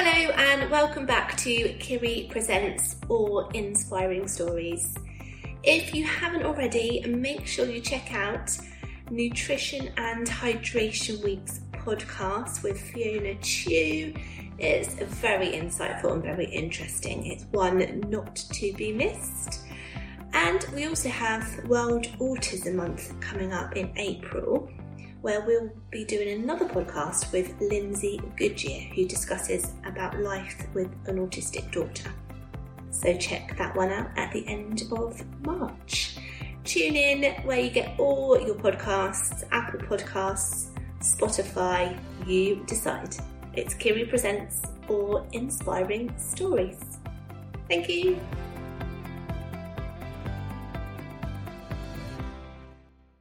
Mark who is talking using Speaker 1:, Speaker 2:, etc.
Speaker 1: Hello, and welcome back to Kiri Presents Awe-Inspiring Stories. If you haven't already, make sure you check out Nutrition and Hydration Week's podcast with Fiona Chew. It's very insightful and very interesting. It's one not to be missed. And we also have World Autism Month coming up in April, where we'll be doing another podcast with Lindsay Goodyear, who discusses about life with an autistic daughter. So check that one out at the end of March. Tune in where you get all your podcasts, Apple Podcasts, Spotify, you decide. It's Kiri Presents Awe-Inspiring Stories. Thank you.